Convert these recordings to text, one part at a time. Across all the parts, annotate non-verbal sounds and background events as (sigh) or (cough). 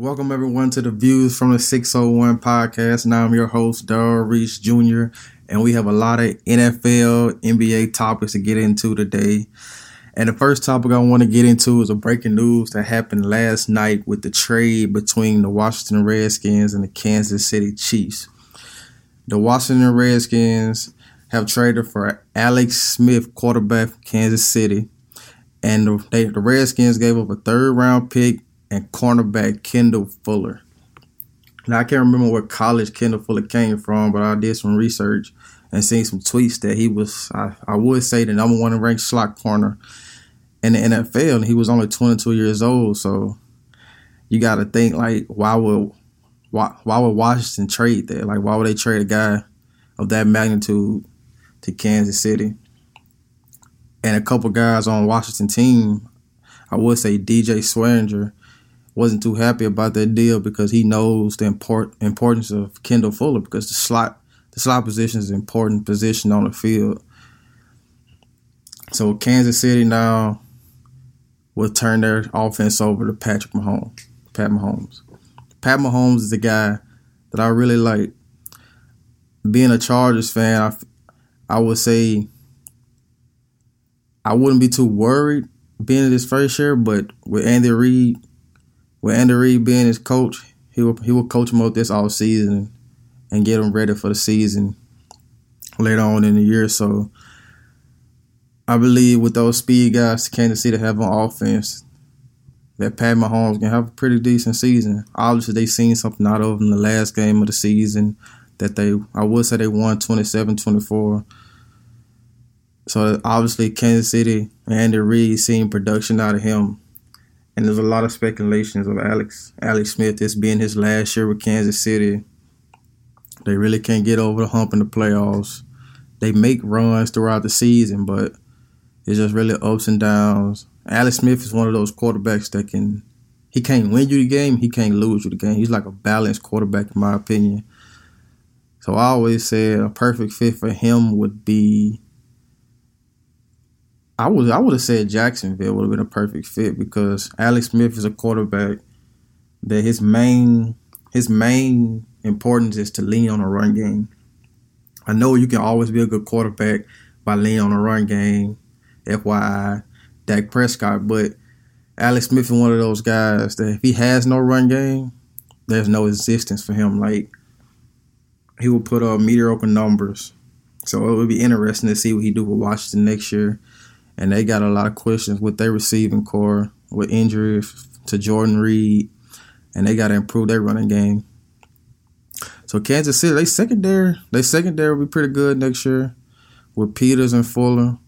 Welcome everyone to the Views from the 601 podcast. Now I'm your host, Darrell Reese Jr., and we have a lot of NFL, NBA topics to get into today. And the first topic I want to get into is a breaking news that happened last night with the trade between the Washington Redskins and the Kansas City Chiefs. The Washington Redskins have traded for Alex Smith, quarterback from Kansas City, and the, they, the Redskins gave up a third round pick and cornerback Kendall Fuller. Now I can't remember what college Kendall Fuller came from, but I did some research and seen some tweets that he was I, I would say the number one ranked slot corner in the NFL and he was only 22 years old. So you got to think like why would why why would Washington trade that? Like why would they trade a guy of that magnitude to Kansas City? And a couple guys on Washington team, I would say DJ Swearinger wasn't too happy about that deal because he knows the import, importance of Kendall Fuller because the slot the slot position is an important position on the field. So Kansas City now will turn their offense over to Patrick Mahomes. Pat Mahomes. Pat Mahomes is the guy that I really like. Being a Chargers fan, I, I would say I wouldn't be too worried being in this first year, but with Andy Reid with Andy Reid being his coach, he will he will coach him up this all season and get him ready for the season later on in the year. So I believe with those speed guys Kansas City have on offense, that Pat Mahomes can have a pretty decent season. Obviously, they seen something out of him the last game of the season that they, I would say they won 27-24. So obviously, Kansas City and Andy Reid seeing production out of him and there's a lot of speculations of Alex Alex Smith this being his last year with Kansas City. They really can't get over the hump in the playoffs. They make runs throughout the season, but it's just really ups and downs. Alex Smith is one of those quarterbacks that can he can't win you the game, he can't lose you the game. He's like a balanced quarterback in my opinion. So I always said a perfect fit for him would be I was I would have said Jacksonville would have been a perfect fit because Alex Smith is a quarterback that his main his main importance is to lean on a run game. I know you can always be a good quarterback by leaning on a run game, FYI, Dak Prescott, but Alex Smith is one of those guys that if he has no run game, there's no existence for him. Like he will put up mediocre numbers. So it would be interesting to see what he do with Washington next year and they got a lot of questions with their receiving core with injuries to Jordan Reed, and they got to improve their running game. So Kansas City, they secondary, they secondary will be pretty good next year with Peters and Fuller,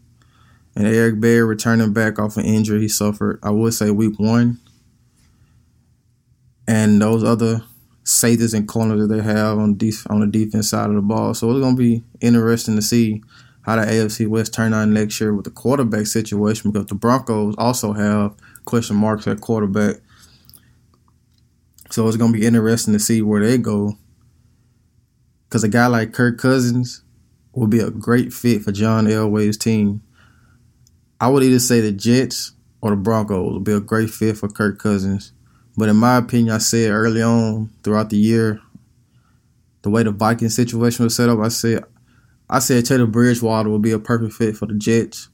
and Eric Berry returning back off an injury he suffered. I would say week one, and those other safeties and corners that they have on def- on the defense side of the ball. So it's gonna be interesting to see how the AFC West turn out next year with the quarterback situation because the Broncos also have question marks at quarterback. So it's going to be interesting to see where they go. Because a guy like Kirk Cousins will be a great fit for John Elway's team. I would either say the Jets or the Broncos will be a great fit for Kirk Cousins. But in my opinion, I said early on throughout the year, the way the Viking situation was set up, I said I said Teddy Bridgewater would be a perfect fit for the Jets.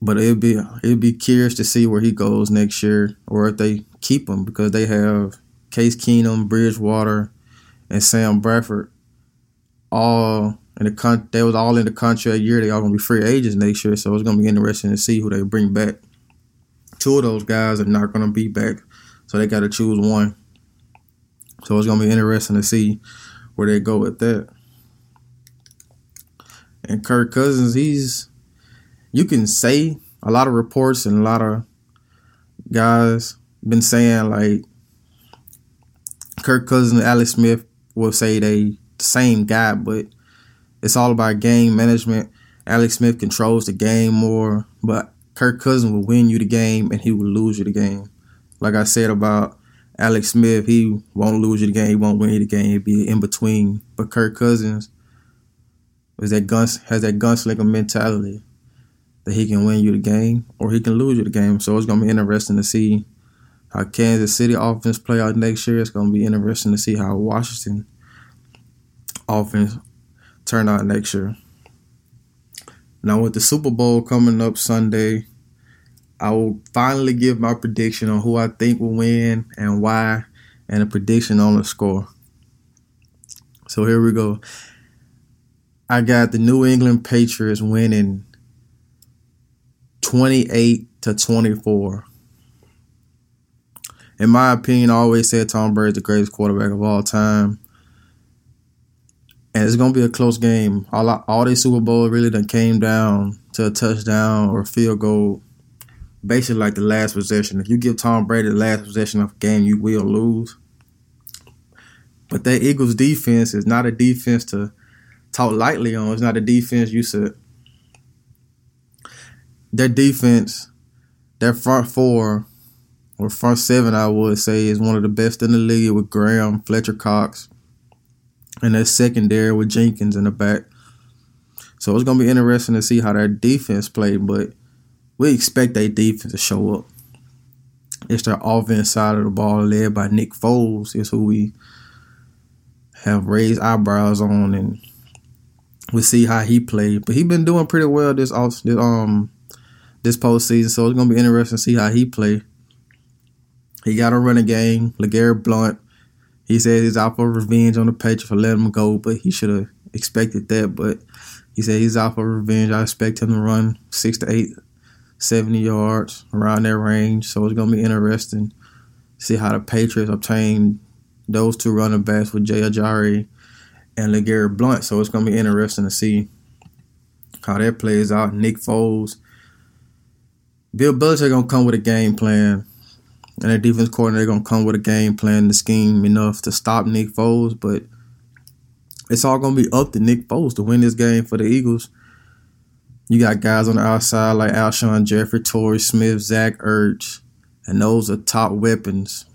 But it'd be it'd be curious to see where he goes next year, or if they keep him because they have Case Keenum, Bridgewater, and Sam Bradford all in the con. They was all in the contract year. They all gonna be free agents next year, so it's gonna be interesting to see who they bring back. Two of those guys are not gonna be back, so they got to choose one. So it's gonna be interesting to see where they go with that. And Kirk Cousins, he's you can say a lot of reports and a lot of guys been saying like Kirk Cousins and Alex Smith will say they the same guy, but it's all about game management. Alex Smith controls the game more, but Kirk Cousins will win you the game and he will lose you the game. Like I said about Alex Smith, he won't lose you the game, he won't win you the game, he'll be in between. But Kirk Cousins, is that guns has that gunslinger mentality that he can win you the game or he can lose you the game. So it's gonna be interesting to see how Kansas City offense play out next year. It's to be interesting to see how Washington offense turn out next year. Now with the Super Bowl coming up Sunday, I will finally give my prediction on who I think will win and why, and a prediction on the score. So here we go. I got the New England Patriots winning 28 to 24. In my opinion, I always said Tom Brady is the greatest quarterback of all time. And it's gonna be a close game. All all these Super Bowls really done came down to a touchdown or a field goal. Basically like the last possession. If you give Tom Brady the last possession of a game, you will lose. But that Eagles defense is not a defense to talk lightly on. It's not a defense you said. Their defense, their front four or front seven, I would say, is one of the best in the league with Graham, Fletcher Cox, and their secondary with Jenkins in the back. So it's gonna be interesting to see how their defense played, but we expect their defense to show up. It's their offense side of the ball led by Nick Foles is who we have raised eyebrows on and we see how he played. But he's been doing pretty well this off this um this postseason, so it's gonna be interesting to see how he play. He got a running game. LeGarrette Blunt. He says he's out for revenge on the Patriots for letting him go, but he should have expected that. But he said he's out for revenge. I expect him to run six to eight, 70 yards around that range. So it's gonna be interesting to see how the Patriots obtain those two running backs with Jay Ajayi and LeGarrette Blunt. So it's gonna be interesting to see how that plays out. Nick Foles. Bill Belichick are gonna come with a game plan. And their defense coordinator gonna come with a game plan, the scheme enough to stop Nick Foles, but it's all gonna be up to Nick Foles to win this game for the Eagles. You got guys on the outside like Alshon Jeffery, Torrey Smith, Zach Ertz, and those are top weapons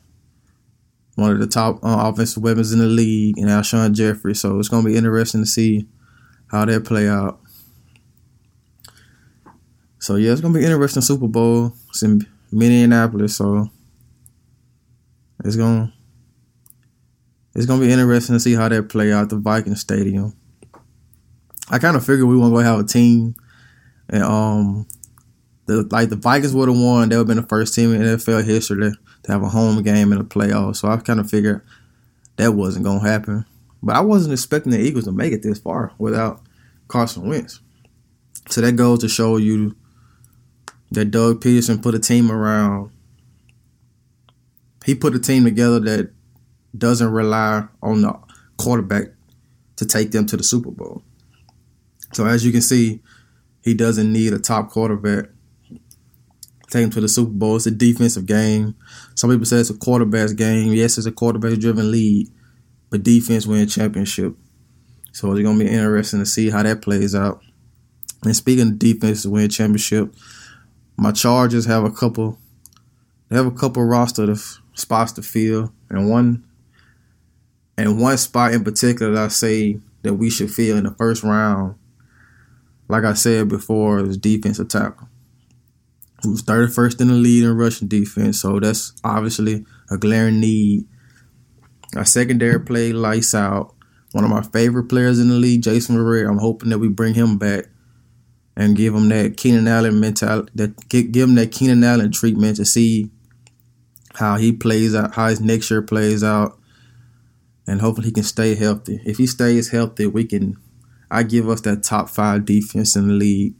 one of the top uh, offensive weapons in the league, and Alshon Jeffery. So it's going to be interesting to see how that play out. So yeah, it's going to be interesting Super Bowl. It's in Minneapolis, so it's going it's going to be interesting to see how that play out the Viking Stadium. I kind of figured we weren't going to have a team, and um, the like the Vikings would have won. They would have been the first team in NFL history to have a home game in the playoffs. So I kind of figured that wasn't gonna happen. But I wasn't expecting the Eagles to make it this far without Carson Wentz. So that goes to show you that Doug Pederson put a team around. He put a team together that doesn't rely on the quarterback to take them to the Super Bowl. So as you can see, he doesn't need a top quarterback take them to the Super Bowl. It's a defensive game. Some people say it's a quarterback's game. Yes, it's a quarterback driven lead, but defense win championship. So it's gonna be interesting to see how that plays out. And speaking of defense to win championship, my Chargers have a couple. They have a couple roster of spots to fill, and one and one spot in particular that I say that we should fill in the first round. Like I said before, is defensive tackle who's 31st in the lead in rushing defense. So that's obviously a glaring need. Our secondary play lights out. One of my favorite players in the league, Jason Verrett. I'm hoping that we bring him back and give him that Keenan Allen mentality, that give him that Keenan Allen treatment to see how he plays out, how his next year plays out, and hopefully he can stay healthy. If he stays healthy, we can. I give us that top five defense in the league,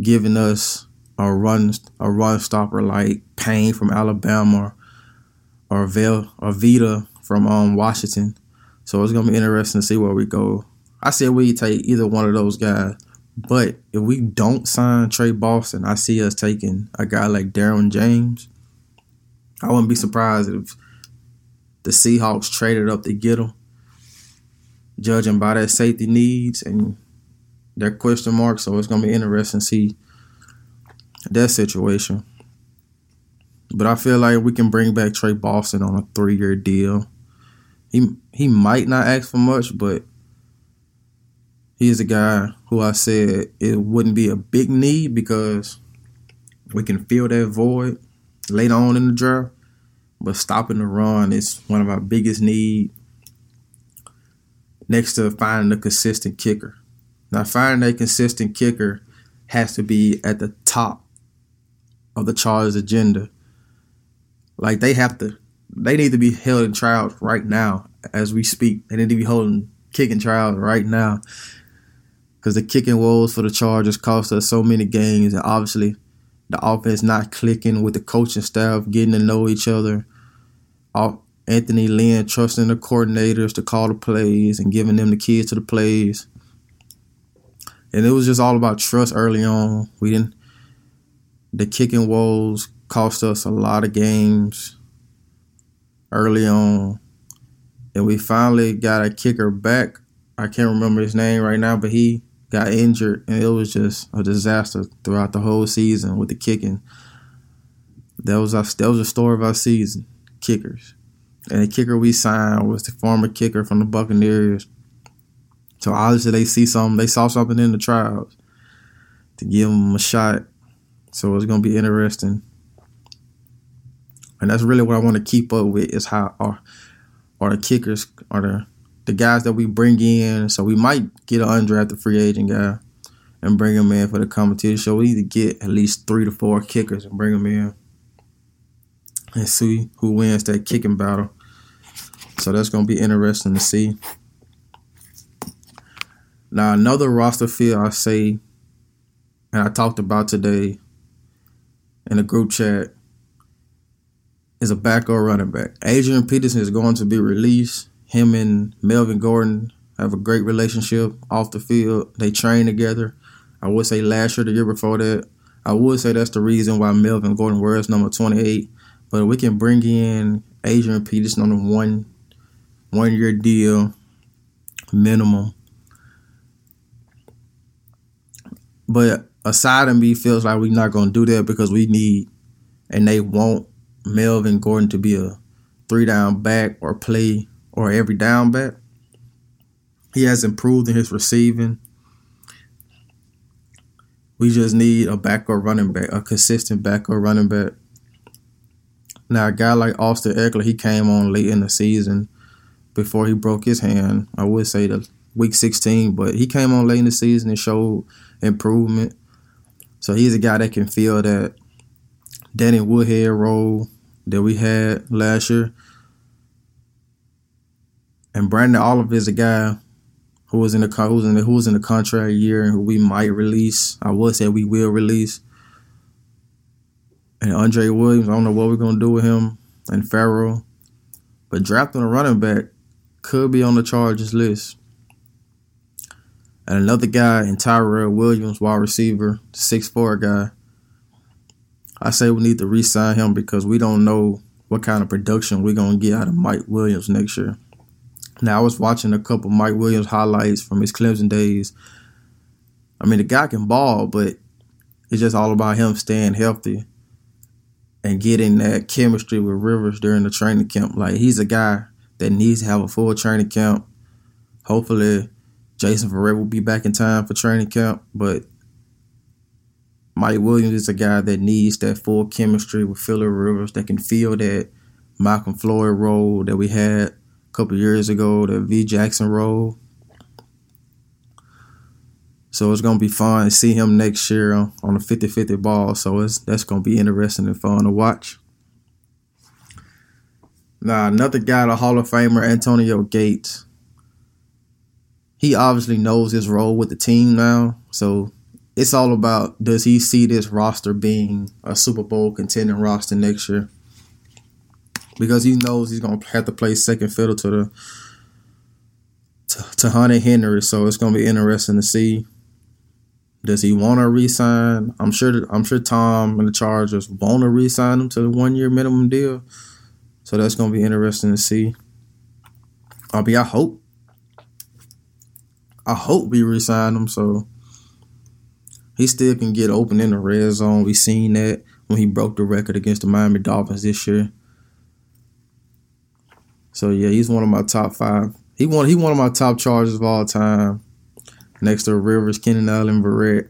giving us a run a run stopper like Payne from Alabama or Vel or Vita from um, Washington. So it's gonna be interesting to see where we go. I said we take either one of those guys. But if we don't sign Tre Boston, I see us taking a guy like Derwin James. I wouldn't be surprised if the Seahawks traded up to get him, judging by their safety needs and their question marks. So it's gonna be interesting to see that situation. But I feel like we can bring back Tre Boston on a three year deal. He he might not ask for much, but he's a guy who I said it wouldn't be a big need because we can fill that void later on in the draft. but stopping the run is one of our biggest need. Next to finding a consistent kicker. Now, finding a consistent kicker has to be at the top of the Chargers' agenda. Like they have to, they need to be held in trials right now as we speak. They need to be holding kicking trials right now because the kicking woes for the Chargers cost us so many games, and obviously the offense not clicking with the coaching staff, getting to know each other. Anthony Lynn trusting the coordinators to call the plays and giving them the keys to the plays. And it was just all about trust early on. We didn't the kicking woes cost us a lot of games early on. And we finally got a kicker back. I can't remember his name right now, but he got injured and it was just a disaster throughout the whole season with the kicking. That was our, that was the story of our season, kickers. And the kicker we signed was the former kicker from the Buccaneers. So obviously they see something, they saw something in the trials to give him a shot. So it's gonna be interesting. And that's really what I want to keep up with is how our our the kickers are the the guys that we bring in. So we might get an undrafted free agent guy and bring him in for the competition. So we need to get at least three to four kickers and bring them in and see who wins that kicking battle. So that's to be interesting to see. Now, another roster field I say, and I talked about today in the group chat, is a back or running back. Adrian Peterson is going to be released. Him and Melvin Gordon have a great relationship off the field. They train together. I would say last year, the year before that. I would say that's the reason why Melvin Gordon wears number 28. But we can bring in Adrian Peterson on a one one year deal minimum. But aside of me feels like we're not gonna do that because we need and they want Melvin Gordon to be a three down back or play or every down back. He has improved in his receiving. We just need a backup running back, a consistent backup running back. Now, a guy like Austin Ekeler, he came on late in the season before he broke his hand. I would say the week 16, but he came on late in the season and showed improvement. So he's a guy that can fill that Danny Woodhead role that we had last year. And Branden Oliver is a guy who was in the who was in the, who was in the contract year and who we might release. I would say we will release. And Andre Williams, I don't know what we're gonna do with him and Farrell. But drafting a running back could be on the Chargers list. And another guy in Tyrell Williams, wide receiver, six four guy. I say we need to re-sign him because we don't know what kind of production we're gonna get out of Mike Williams next year. Now I was watching a couple Mike Williams highlights from his Clemson days. I mean the guy can ball, but it's just all about him staying healthy and getting that chemistry with Rivers during the training camp. Like he's a guy that needs to have a full training camp. Hopefully Jason Verrett will be back in time for training camp, but Mike Williams is a guy that needs that full chemistry with Phillip Rivers that can feel that Malcom Floyd role that we had a couple years ago, the V Jackson role. So it's gonna be fun to see him next year on, a 50-50 ball. So it's that's gonna be interesting and fun to watch. Now another guy, the Hall of Famer Antonio Gates. He obviously knows his role with the team now. So it's all about does he see this roster being a Super Bowl contending roster next year? Because he knows he's gonna have to play second fiddle to the to, to Hunter Henry, so it's gonna be interesting to see. Does he want to resign? I'm sure. I'm sure Tom and the Chargers want to resign him to the one year minimum deal. So that's gonna be interesting to see. I mean, I hope. I hope we resign him. So he still can get open in the red zone. We seen that when he broke the record against the Miami Dolphins this year. So yeah, he's one of my top five. He one he one of my top chargers of all time. Next to Rivers, Keenan Allen, Verrett,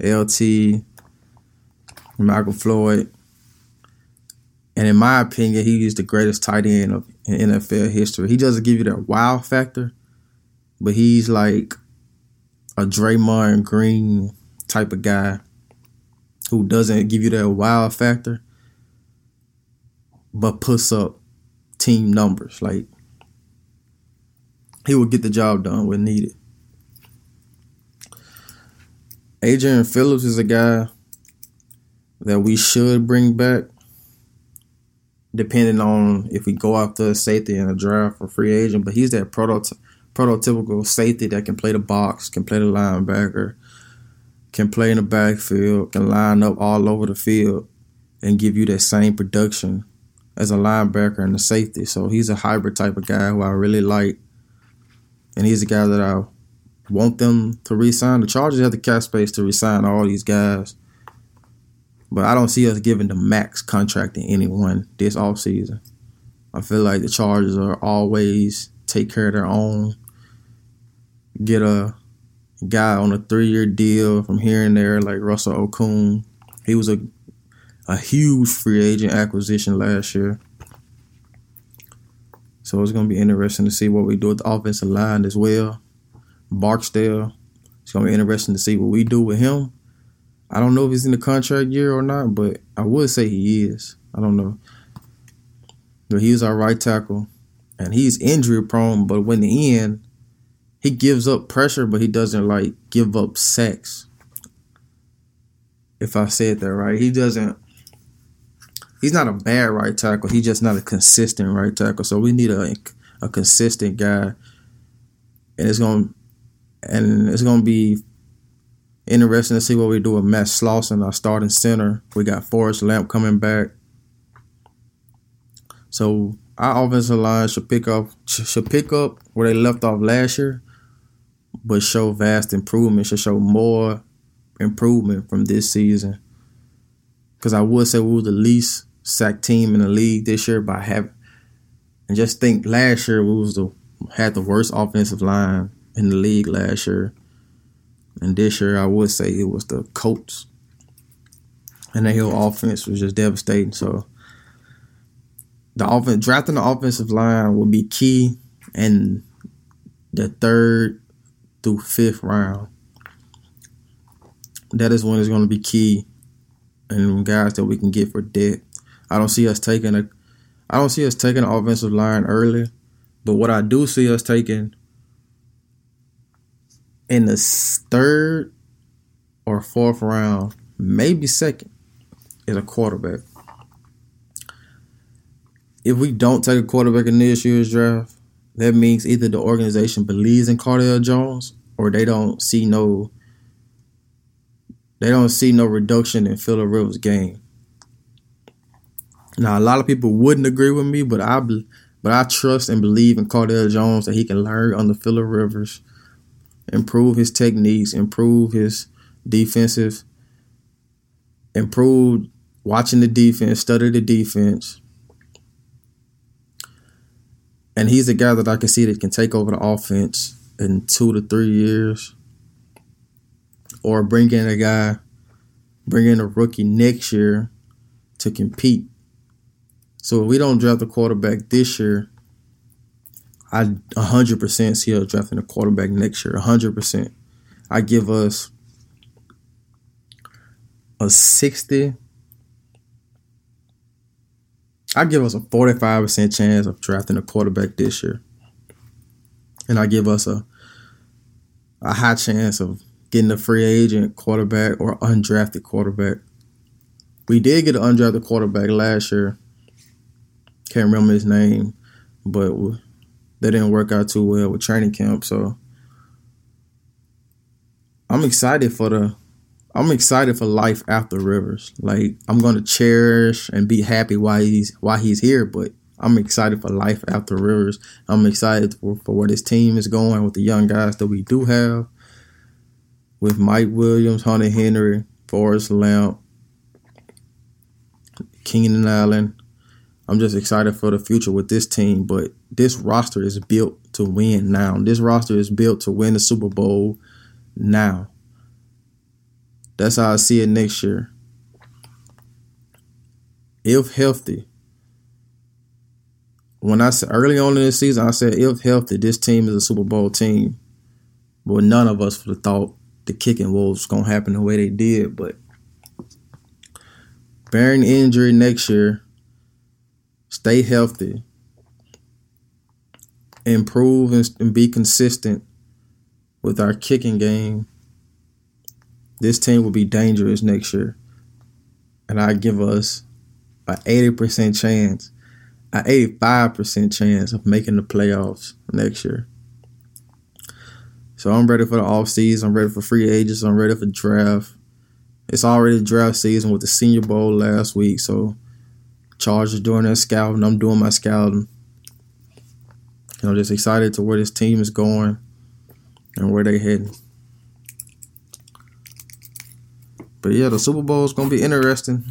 LT, Michael Floyd. And in my opinion, he is the greatest tight end of NFL history. He doesn't give you that wow factor, but he's like a Draymond Green type of guy who doesn't give you that wow factor, but puts up team numbers. Like he will get the job done when needed. Adrian Phillips is a guy that we should bring back, depending on if we go after a safety in a draft or free agent. But he's that prototype prototypical safety that can play the box, can play the linebacker, can play in the backfield, can line up all over the field and give you that same production as a linebacker and a safety. So he's a hybrid type of guy who I really like. And he's a guy that I want them to resign. The Chargers have the cap space to resign all these guys. But I don't see us giving the max contract to anyone this offseason. I feel like the Chargers are always take care of their own get a guy on a three year deal from here and there, like Russell Okung. He was a a huge free agent acquisition last year. So it's gonna be interesting to see what we do with the offensive line as well. Barksdale. It's gonna be interesting to see what we do with him. I don't know if he's in the contract year or not, but I would say he is. I don't know. But he's our right tackle. And he's injury prone, but when the end, he gives up pressure, but he doesn't like give up sex. If I said that right, he doesn't. He's not a bad right tackle. He's just not a consistent right tackle. So we need a a consistent guy, and it's gonna and it's gonna be interesting to see what we do with Matt Slauson, our starting center. We got Forrest Lamp coming back. So our offensive line should pick up should pick up where they left off last year but show vast improvement, should show more improvement from this season. Because I would say we were the least sacked team in the league this year by having, and just think last year we was the had the worst offensive line in the league last year, and this year I would say it was the Colts, and their whole offense was just devastating. So the offense drafting the offensive line will be key, and the third through fifth round. That is when it's going to be key, and guys that we can get for depth. I don't see us taking a, I don't see us taking an offensive line early, but what I do see us taking in the third or fourth round, maybe second, is a quarterback. If we don't take a quarterback in this year's draft, that means either the organization believes in Cardale Jones or they don't see no they don't see no reduction in Phillip Rivers' game. Now, a lot of people wouldn't agree with me, but I but I trust and believe in Cardale Jones that he can learn under Phillip Rivers, improve his techniques, improve his defensive, improve watching the defense, study the defense, and he's a guy that I can see that can take over the offense in two to three years, or bring in a guy, bring in a rookie next year to compete. So if we don't draft a quarterback this year, I 100% see us drafting a quarterback next year. 100%. I give us a 60 I give us a 45% chance of drafting a quarterback this year. And I give us a a high chance of getting a free agent quarterback or undrafted quarterback. We did get an undrafted quarterback last year. Can't remember his name, but that didn't work out too well with training camp. So I'm excited for the I'm excited for life after Rivers. Like I'm gonna cherish and be happy while he's while he's here, but I'm excited for life after Rivers. I'm excited for, for where this team is going with the young guys that we do have. With Mike Williams, Hunter Henry, Forrest Lamp, Keenan Allen. I'm just excited for the future with this team. But this roster is built to win now. This roster is built to win the Super Bowl now. That's how I see it next year. If healthy, when I said early on in the season, I said if healthy, this team is a Super Bowl team. But none of us would have thought the kicking was gonna happen the way they did. But bearing injury next year, stay healthy, improve and be consistent with our kicking game. This team will be dangerous next year. And I give us an 80% chance an 85% chance of making the playoffs next year. So I'm ready for the off season. I'm ready for free agents. I'm ready for draft. It's already draft season with the Senior Bowl last week. So Chargers doing their scouting. I'm doing my scouting. And I'm just excited to where this team is going and where they heading. But yeah, the Super Bowl is gonna be interesting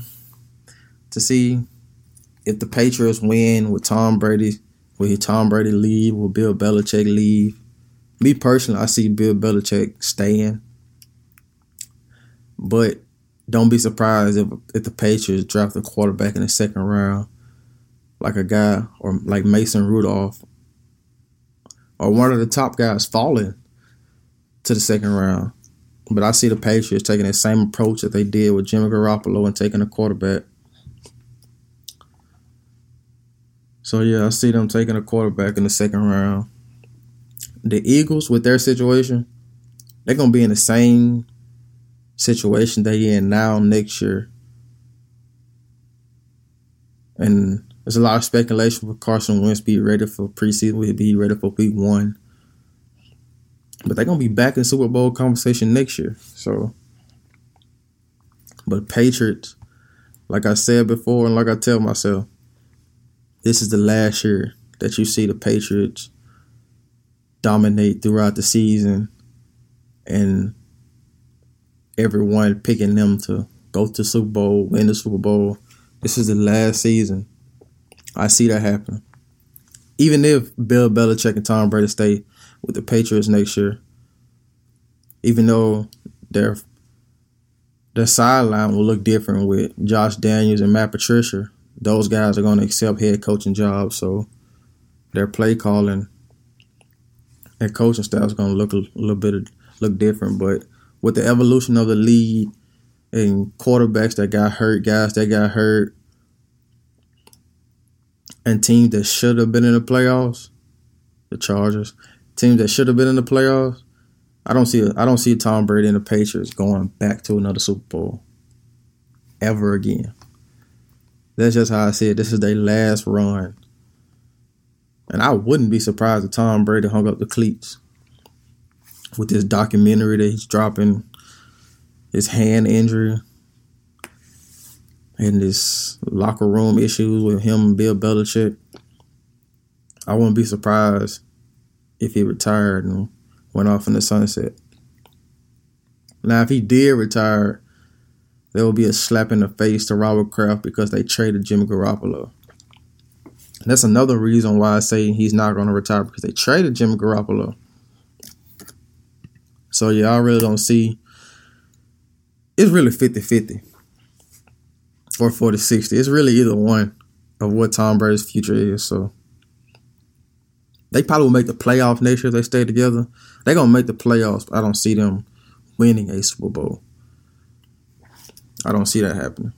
to see if the Patriots win, with Tom Brady, will he Tom Brady leave? Will Bill Belichick leave? Me personally, I see Bill Belichick staying. But don't be surprised if if the Patriots draft a quarterback in the second round, like a guy or like Mason Rudolph, or one of the top guys falling to the second round. But I see the Patriots taking the same approach that they did with Jimmy Garoppolo and taking a quarterback So yeah, I see them taking a quarterback in the second round. The Eagles with their situation, they're gonna be in the same situation they in now next year. And there's a lot of speculation for Carson Wentz be ready for preseason. Will he be ready for week one? But they're gonna be back in Super Bowl conversation next year. So but Patriots, like I said before, and like I tell myself, this is the last year that you see the Patriots dominate throughout the season and everyone picking them to go to Super Bowl, win the Super Bowl. This is the last season. I see that happen. Even if Bill Belichick and Tom Brady stay with the Patriots next year, even though their their sideline will look different with Josh Daniels and Matt Patricia, those guys are going to accept head coaching jobs. So their play calling and coaching staff is going to look a little bit look different. But with the evolution of the league and quarterbacks that got hurt, guys that got hurt, and teams that should have been in the playoffs, the Chargers, teams that should have been in the playoffs. I don't see I don't see Tom Brady and the Patriots going back to another Super Bowl ever again. That's just how I see it. This is their last run. And I wouldn't be surprised if Tom Brady hung up the cleats with this documentary that he's dropping, his hand injury, and this locker room issues with him and Bill Belichick. I wouldn't be surprised if he retired and went off in the sunset. Now, if he did retire, there will be a slap in the face to Robert Kraft because they traded Jimmy Garoppolo. And that's another reason why I say he's not going to retire because they traded Jimmy Garoppolo. So, yeah, I really don't see. It's really 50 50 or 40 60. It's really either one of what Tom Brady's future is. So, they probably will make the playoffs next year if they stay together. They're to make the playoffs. I don't see them winning a Super Bowl. I don't see that happening.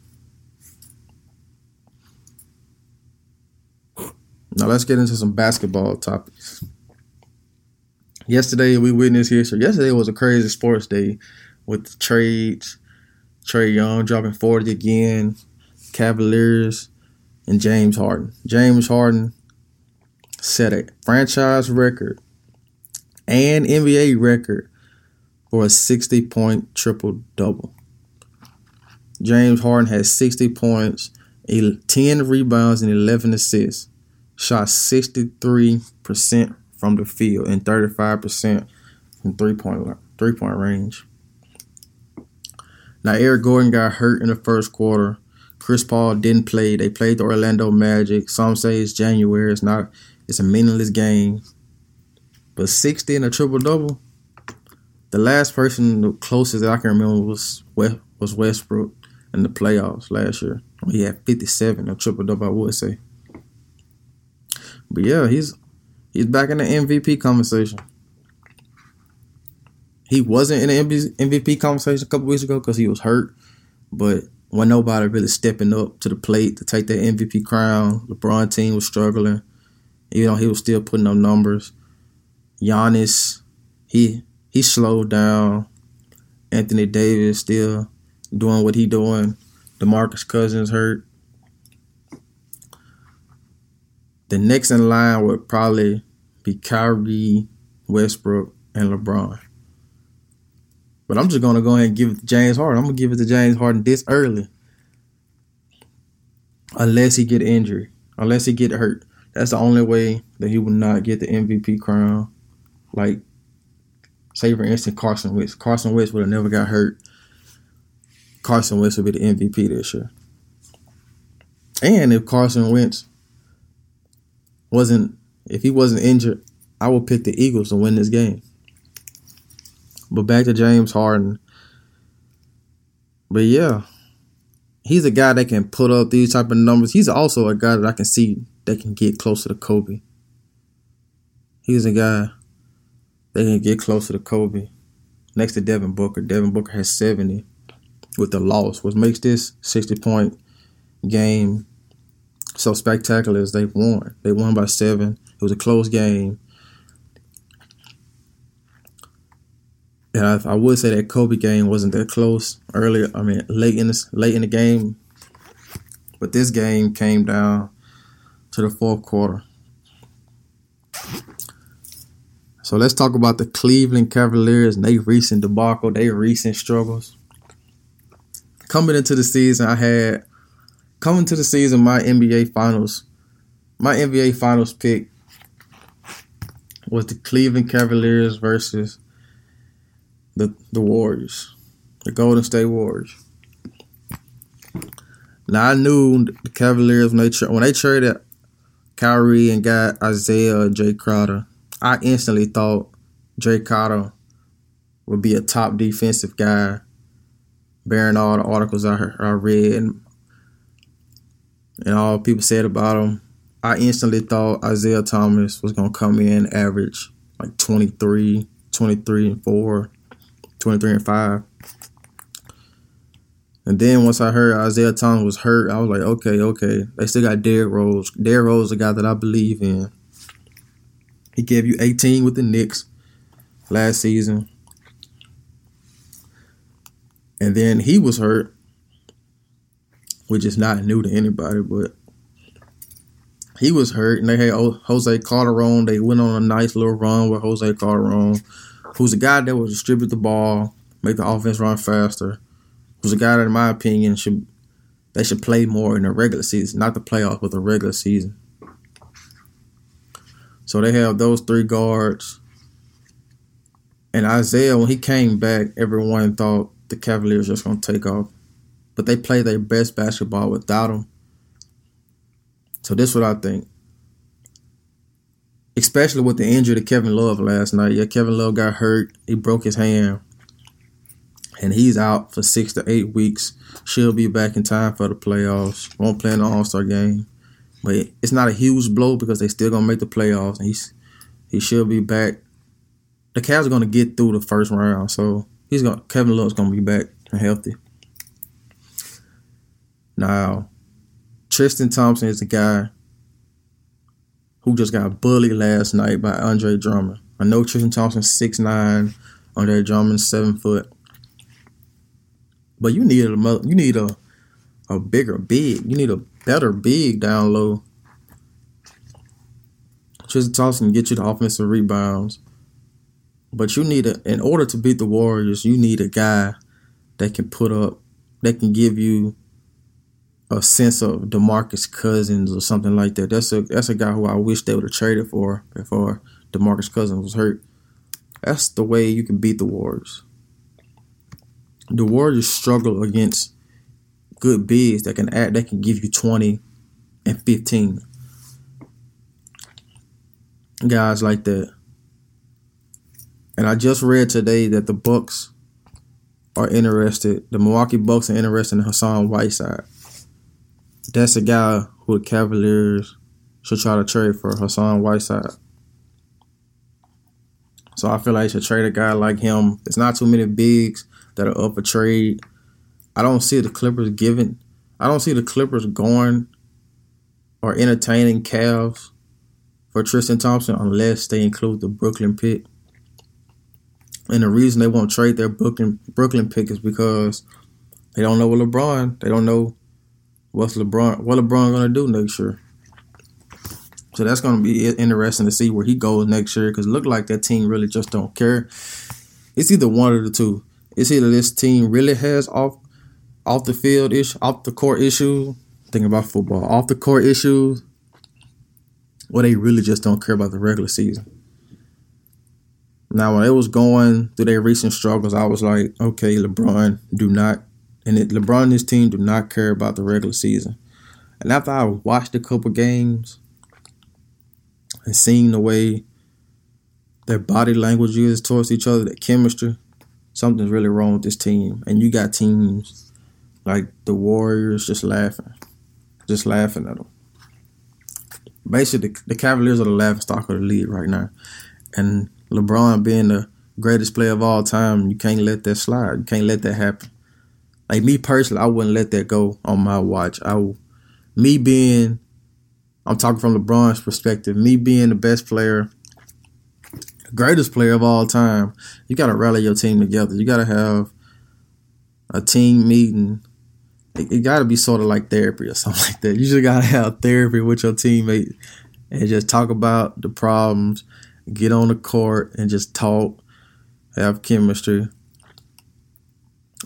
Now let's get into some basketball topics. Yesterday we witnessed history. Yesterday was a crazy sports day with the trades. Trae Young dropping 40 again. Cavaliers and James Harden. James Harden set a franchise record and NBA record for a 60 point triple double. James Harden had 60 points, 10 rebounds, and 11 assists. Shot 63% from the field and 35% from three point three point range. Now Eric Gordon got hurt in the first quarter. Chris Paul didn't play. They played the Orlando Magic. Some say it's January. It's not. It's a meaningless game. But 60 and a triple double. The last person, the closest that I can remember was was Westbrook in the playoffs last year. He had 57, a triple double, I would say. But yeah, he's he's back in the MVP conversation. He wasn't in the MVP conversation a couple weeks ago because he was hurt, but when nobody really stepping up to the plate to take that MVP crown, LeBron team was struggling. You know, he was still putting up numbers. Giannis, he he slowed down. Anthony Davis still doing what he doing. DeMarcus Cousins hurt. The next in line would probably be Kyrie, Westbrook, and LeBron. But I'm just gonna go ahead and give it to James Harden. I'm gonna give it to James Harden this early. Unless he get injured. Unless he get hurt. That's the only way that he will not get the MVP crown. Like, say for instance, Carson Wentz. Carson Wentz would have never got hurt. Carson Wentz would be the MVP this year. And if Carson Wentz wasn't, if he wasn't injured, I would pick the Eagles to win this game. But back to James Harden. But yeah, he's a guy that can put up these type of numbers. He's also a guy that I can see that can get closer to Kobe. He's a guy that can get closer to Kobe. Next to Devin Booker. Devin Booker has 70 with the loss, which makes this 60 point game so spectacular as they won. They won by seven. It was a close game. And I, I, would say that Kobe game wasn't that close earlier. I mean, late in the late in the game, but this game came down to the fourth quarter. So let's talk about the Cleveland Cavaliers and their recent debacle, their recent struggles. Coming into the season, I had coming to the season my NBA finals, my NBA finals pick was the Cleveland Cavaliers versus the the Warriors, the Golden State Warriors. Now I knew the Cavaliers when they tra- when they traded Kyrie and got Isaiah Jae Crowder. I instantly thought Jae Crowder would be a top defensive guy. Bearing all the articles I, I read and, and all people said about him, I instantly thought Isaiah Thomas was going to come in average like 23, 23 and 4 23 and 5. And then once I heard Isaiah Thomas was hurt, I was like, okay, okay. They still got Derrick Rose. Derrick Rose is a guy that I believe in. He gave you 18 with the Knicks last season. And then he was hurt, which is not new to anybody, but he was hurt. And they had Jose Calderon. They went on a nice little run with Jose Calderon who's a guy that will distribute the ball, make the offense run faster, who's a guy that, in my opinion, should they should play more in the regular season, not the playoffs, but the regular season. So they have those three guards. And Isaiah, when he came back, everyone thought the Cavaliers just going to take off. But they played their best basketball without him. So this is what I think especially with the injury to Kevin Love last night. Yeah, Kevin Love got hurt. He broke his hand. And he's out for six to eight weeks. She'll be back in time for the playoffs. Won't play in the All Star game. But it's not a huge blow because they still gonna make the playoffs. And he's he should be back. The Cavs are gonna get through the first round, so he's gonna Kevin Love's gonna be back and healthy. Now, Tristan Thompson is the guy who just got bullied last night by Andre Drummond. I know Tristan Thompson six nine, Andre Drummond seven foot, but you need a you need a a bigger big. You need a better big down low. Tristan Thompson get you the offensive rebounds, but you need a in order to beat the Warriors, you need a guy that can put up that can give you a sense of Demarcus Cousins or something like that. That's a that's a guy who I wish they would have traded for before Demarcus Cousins was hurt. That's the way you can beat the Warriors. The Warriors struggle against good bigs that can add that can give you 20 and 15. Guys like that. And I just read today that the Bucks are interested, the Milwaukee Bucks are interested in Hassan Whiteside that's a guy who the Cavaliers should try to trade for Hassan Whiteside. So I feel like should trade a guy like him. There's not too many bigs that are up for trade. I don't see the Clippers giving. I don't see the Clippers going or entertaining Cavs for Tristan Thompson unless they include the Brooklyn pick. And the reason they won't trade their Brooklyn Brooklyn pick is because they don't know what LeBron. They don't know what's LeBron what LeBron gonna do next year. So that's gonna be interesting to see where he goes next year because it look like that team really just don't care. It's either one of the two. It's either this team really has off off the field issue, off the court issue, Thinking about football, off the court issues, or they really just don't care about the regular season. Now, when it was going through their recent struggles, I was like, okay, LeBron, do not, and it, LeBron and his team do not care about the regular season. And after I watched a couple games and seeing the way their body language is towards each other, their chemistry, something's really wrong with this team. And you got teams like the Warriors just laughing, just laughing at them. Basically, the, the Cavaliers are the laughing stock of the league right now. And LeBron being the greatest player of all time, you can't let that slide. You can't let that happen. Like me personally, I wouldn't let that go on my watch. I, me being, I'm talking from LeBron's perspective. Me being the best player, greatest player of all time, you got to rally your team together. You got to have a team meeting. It, it got to be sort of like therapy or (laughs) something like that. You just got to have therapy with your teammate and just talk about the problems get on the court and just talk, have chemistry.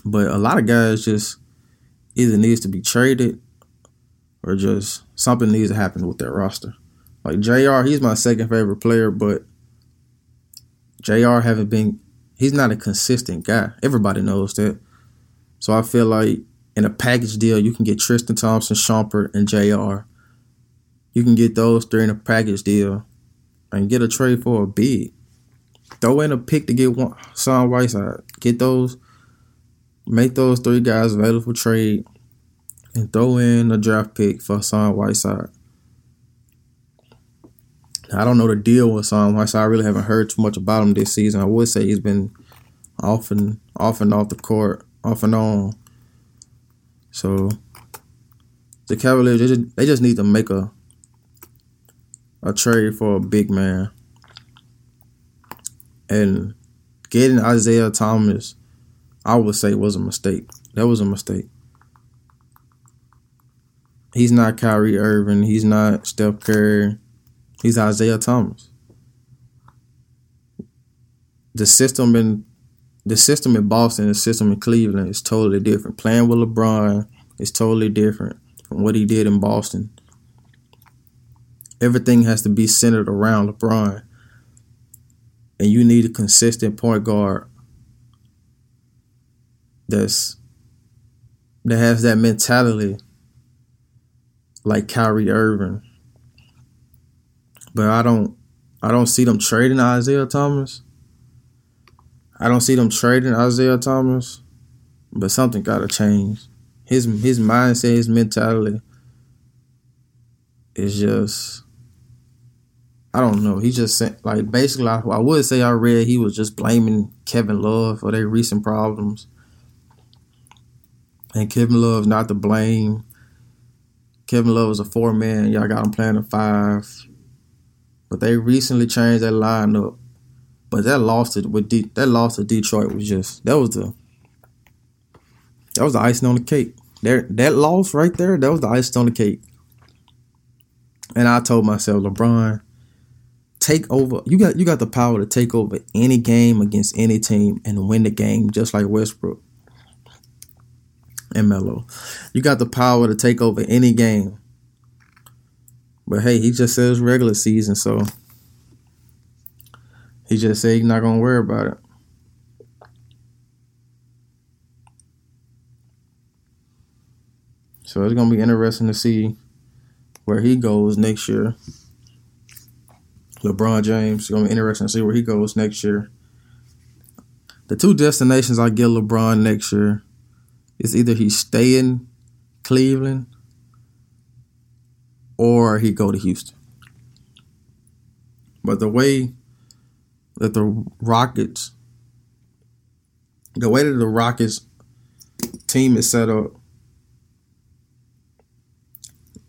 But a lot of guys just either needs to be traded or just something needs to happen with their roster. Like JR, he's my second favorite player, but JR haven't been he's not a consistent guy. Everybody knows that. So I feel like in a package deal, you can get Tristan Thompson, Shumpert, and JR. You can get those three in a package deal and get a trade for a big. Throw in a pick to get one Hassan Whiteside. Uh, get those, make those three guys available for trade, and throw in a draft pick for Hassan Whiteside. I don't know the deal with Hassan Whiteside. I really haven't heard too much about him this season. I would say he's been off and off and off the court, off and on. So the Cavaliers, they just, they just need to make a a trade for a big man. And getting Isaiah Thomas, I would say was a mistake. That was a mistake. He's not Kyrie Irving. He's not Steph Curry. He's Isaiah Thomas. The system in the system in Boston, the system in Cleveland is totally different. Playing with LeBron is totally different from what he did in Boston everything has to be centered around LeBron. And you need a consistent point guard that's that has that mentality like Kyrie Irving. But I don't I don't see them trading Isaiah Thomas. I don't see them trading Isaiah Thomas. But something gotta change. His his mindset, his mentality is just I don't know. He just said, like, basically, I, I would say I read he was just blaming Kevin Love for their recent problems. And Kevin Love's not to blame. Kevin Love is a four man. Y'all got him playing a five. But they recently changed that lineup. But that loss to with that loss to Detroit was just that was the that was the icing on the cake. There that loss right there, that was the icing on the cake. And I told myself, LeBron, take over. You got you got the power to take over any game against any team and win the game, just like Westbrook and Melo. You got the power to take over any game. But hey, he just says regular season, so he just said he's not gonna worry about it. So it's gonna be interesting to see where he goes next year. LeBron James. It's gonna be interesting to see where he goes next year. The two destinations I get LeBron next year is either he stay in Cleveland or he go to Houston. But the way that the Rockets, the way that the Rockets team is set up,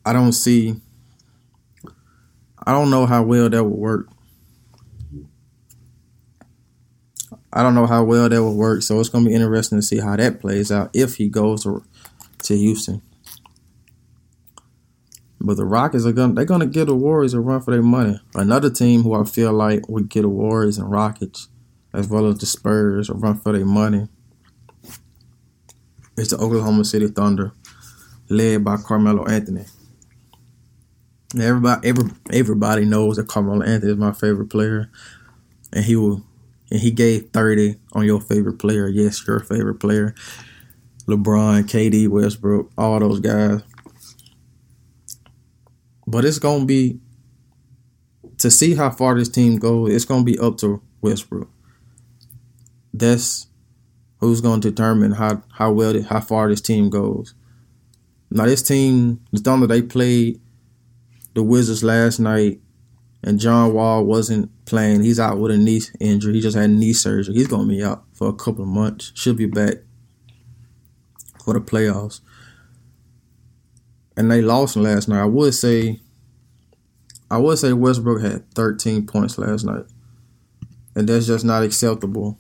I don't see. I don't know how well that would work. I don't know how well that would work, so it's gonna be interesting to see how that plays out if he goes to, to Houston. But the Rockets are gonna they're gonna give the Warriors a run for their money. Another team who I feel like would get the Warriors and Rockets, as well as the Spurs, a run for their money. Is the Oklahoma City Thunder, led by Carmelo Anthony. Everybody, every, everybody knows that Carmelo Anthony is my favorite player, and he will, and he gave thirty on your favorite player. Yes, your favorite player, LeBron, KD, Westbrook, all those guys. But it's gonna be to see how far this team goes. It's gonna be up to Westbrook. That's who's gonna determine how how well how far this team goes. Now this team, the Thunder, they played the Wizards last night, and John Wall wasn't playing. He's out with a knee injury. He just had knee surgery. He's gonna be out for a couple of months. Should be back for the playoffs. And they lost last night. I would say I would say Westbrook had 13 points last night. And that's just not acceptable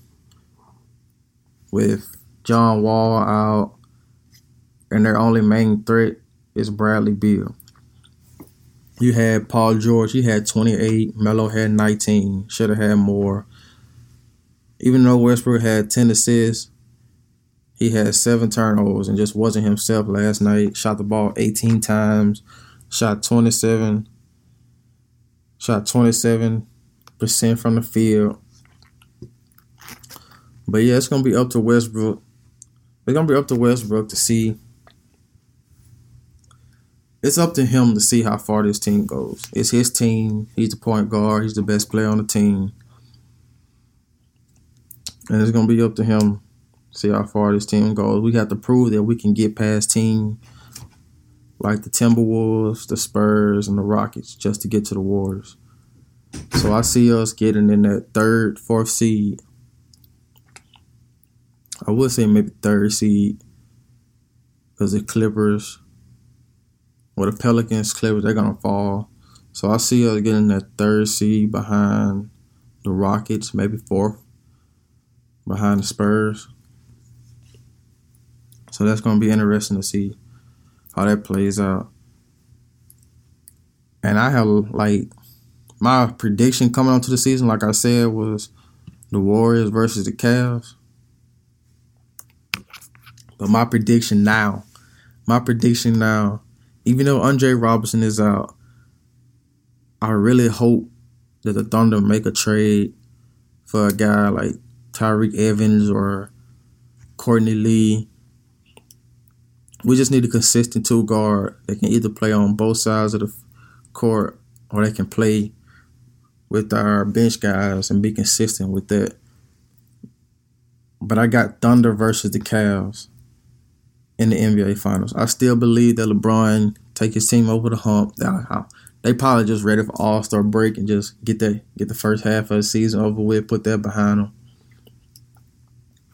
with John Wall out and their only main threat is Bradley Beal. You had Paul George, he had 28. Melo had 19. Should have had more. Even though Westbrook had 10 assists, he had seven turnovers and just wasn't himself last night. Shot the ball 18 times, shot 27, shot 27% from the field. But yeah, it's gonna be up to Westbrook. It's gonna be up to Westbrook to see it's up to him to see how far this team goes. It's his team. He's the point guard. He's the best player on the team. And it's to be up to him see how far this team goes. We have to prove that we can get past team like the Timberwolves, the Spurs, and the Rockets just to get to the Warriors. So I see us getting in that third, fourth seed. I would say maybe third seed because the Clippers or the Pelicans, Clippers, they're gonna fall. So I see us getting that third seed behind the Rockets, maybe fourth behind the Spurs. So that's gonna be interesting to see how that plays out. And I have like my prediction coming onto the season, like I said, was the Warriors versus the Cavs. But my prediction now, my prediction now even though Andre Roberson is out, I really hope that the Thunder make a trade for a guy like Tyreke Evans or Courtney Lee. We just need a consistent two guard that can either play on both sides of the court or they can play with our bench guys and be consistent with that. But I got Thunder versus the Cavs in the NBA Finals. I still believe that LeBron take his team over the hump. They probably just ready for All Star break and just get the get the first half of the season over with, put that behind them.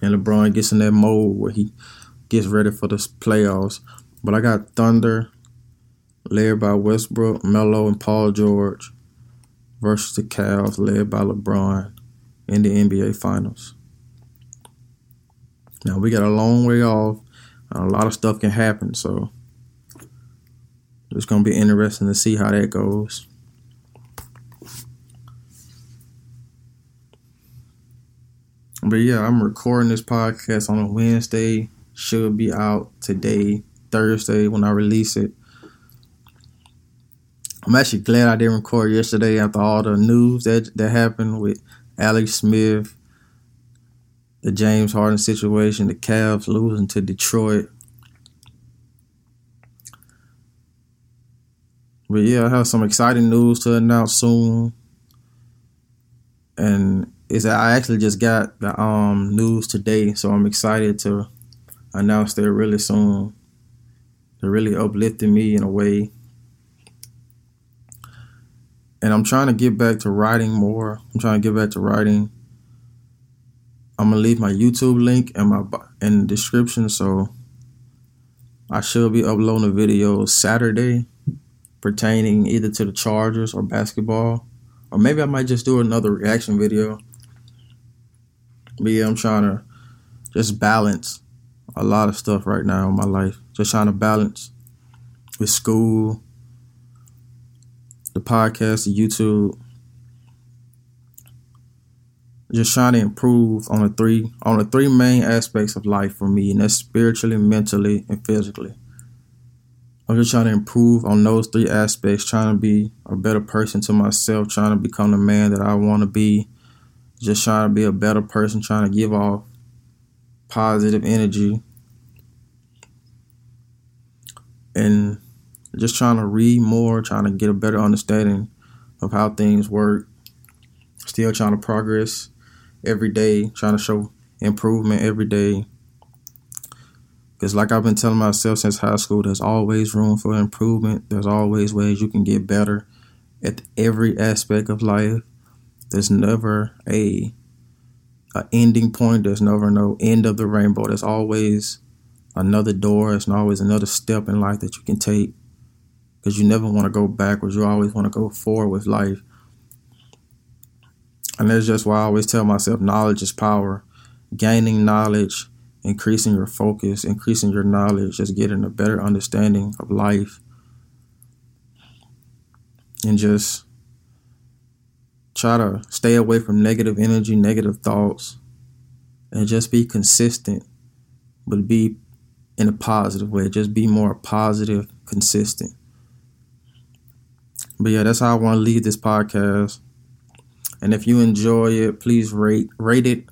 And LeBron gets in that mode where he gets ready for the playoffs. But I got Thunder, led by Westbrook, Melo, and Paul George, versus the Cavs, led by LeBron, in the NBA Finals. Now we got a long way off and a lot of stuff can happen. So it's gonna be interesting to see how that goes. But yeah, I'm recording this podcast on a Wednesday. Should be out today, Thursday, when I release it. I'm actually glad I didn't record yesterday after all the news that that happened with Alex Smith the James Harden situation, the Cavs losing to Detroit. But yeah, I have some exciting news to announce soon. And that I actually just got the um news today, so I'm excited to announce that really soon. They're really uplifting me in a way. and I'm trying to get back to writing more. I'm trying to get back to writing. I'm gonna leave my YouTube link in my in the description, so I should be uploading a video Saturday pertaining either to the Chargers or basketball, or maybe I might just do another reaction video. But yeah, I'm trying to just balance a lot of stuff right now in my life. Just trying to balance with school, the podcast, the YouTube. Just trying to improve on the three on the three main aspects of life for me, and that's spiritually, mentally, and physically. I'm just trying to improve on those three aspects, trying to be a better person to myself, trying to become the man that I want to be, just trying to be a better person, trying to give off positive energy, and just trying to read more, trying to get a better understanding of how things work. Still trying to progress every day, trying to show improvement every day. Because, like I've been telling myself since high school, there's always room for improvement. There's always ways you can get better at every aspect of life. There's never a, a ending point. There's never no end of the rainbow. There's always another door. There's always another step in life that you can take because you never want to go backwards. You always want to go forward with life. And that's just why I always tell myself knowledge is power. Gaining knowledge, increasing your focus, increasing your knowledge, just getting a better understanding of life. And just try to stay away from negative energy, negative thoughts, and just be consistent, but be in a positive way. Just be more positive, consistent. But yeah, that's how I want to leave this podcast. And if you enjoy it, please rate rate it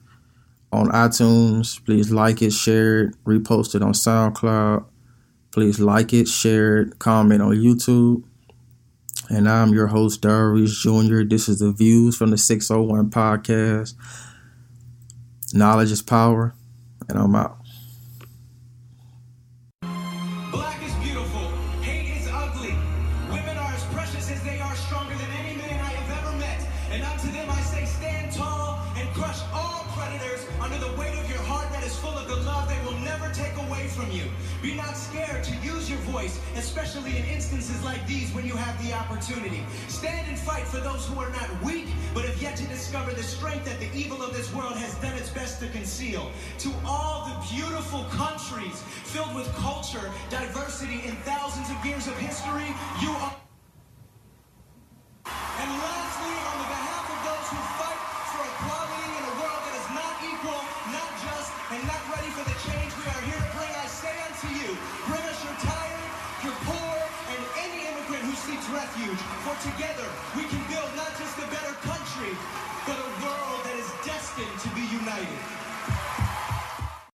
on iTunes. Please like it, share it, repost it on SoundCloud. Please like it, share it, comment on YouTube. And I'm your host, Darrell Reese Jr. This is the Views from the 601 podcast. Knowledge is power, and I'm out.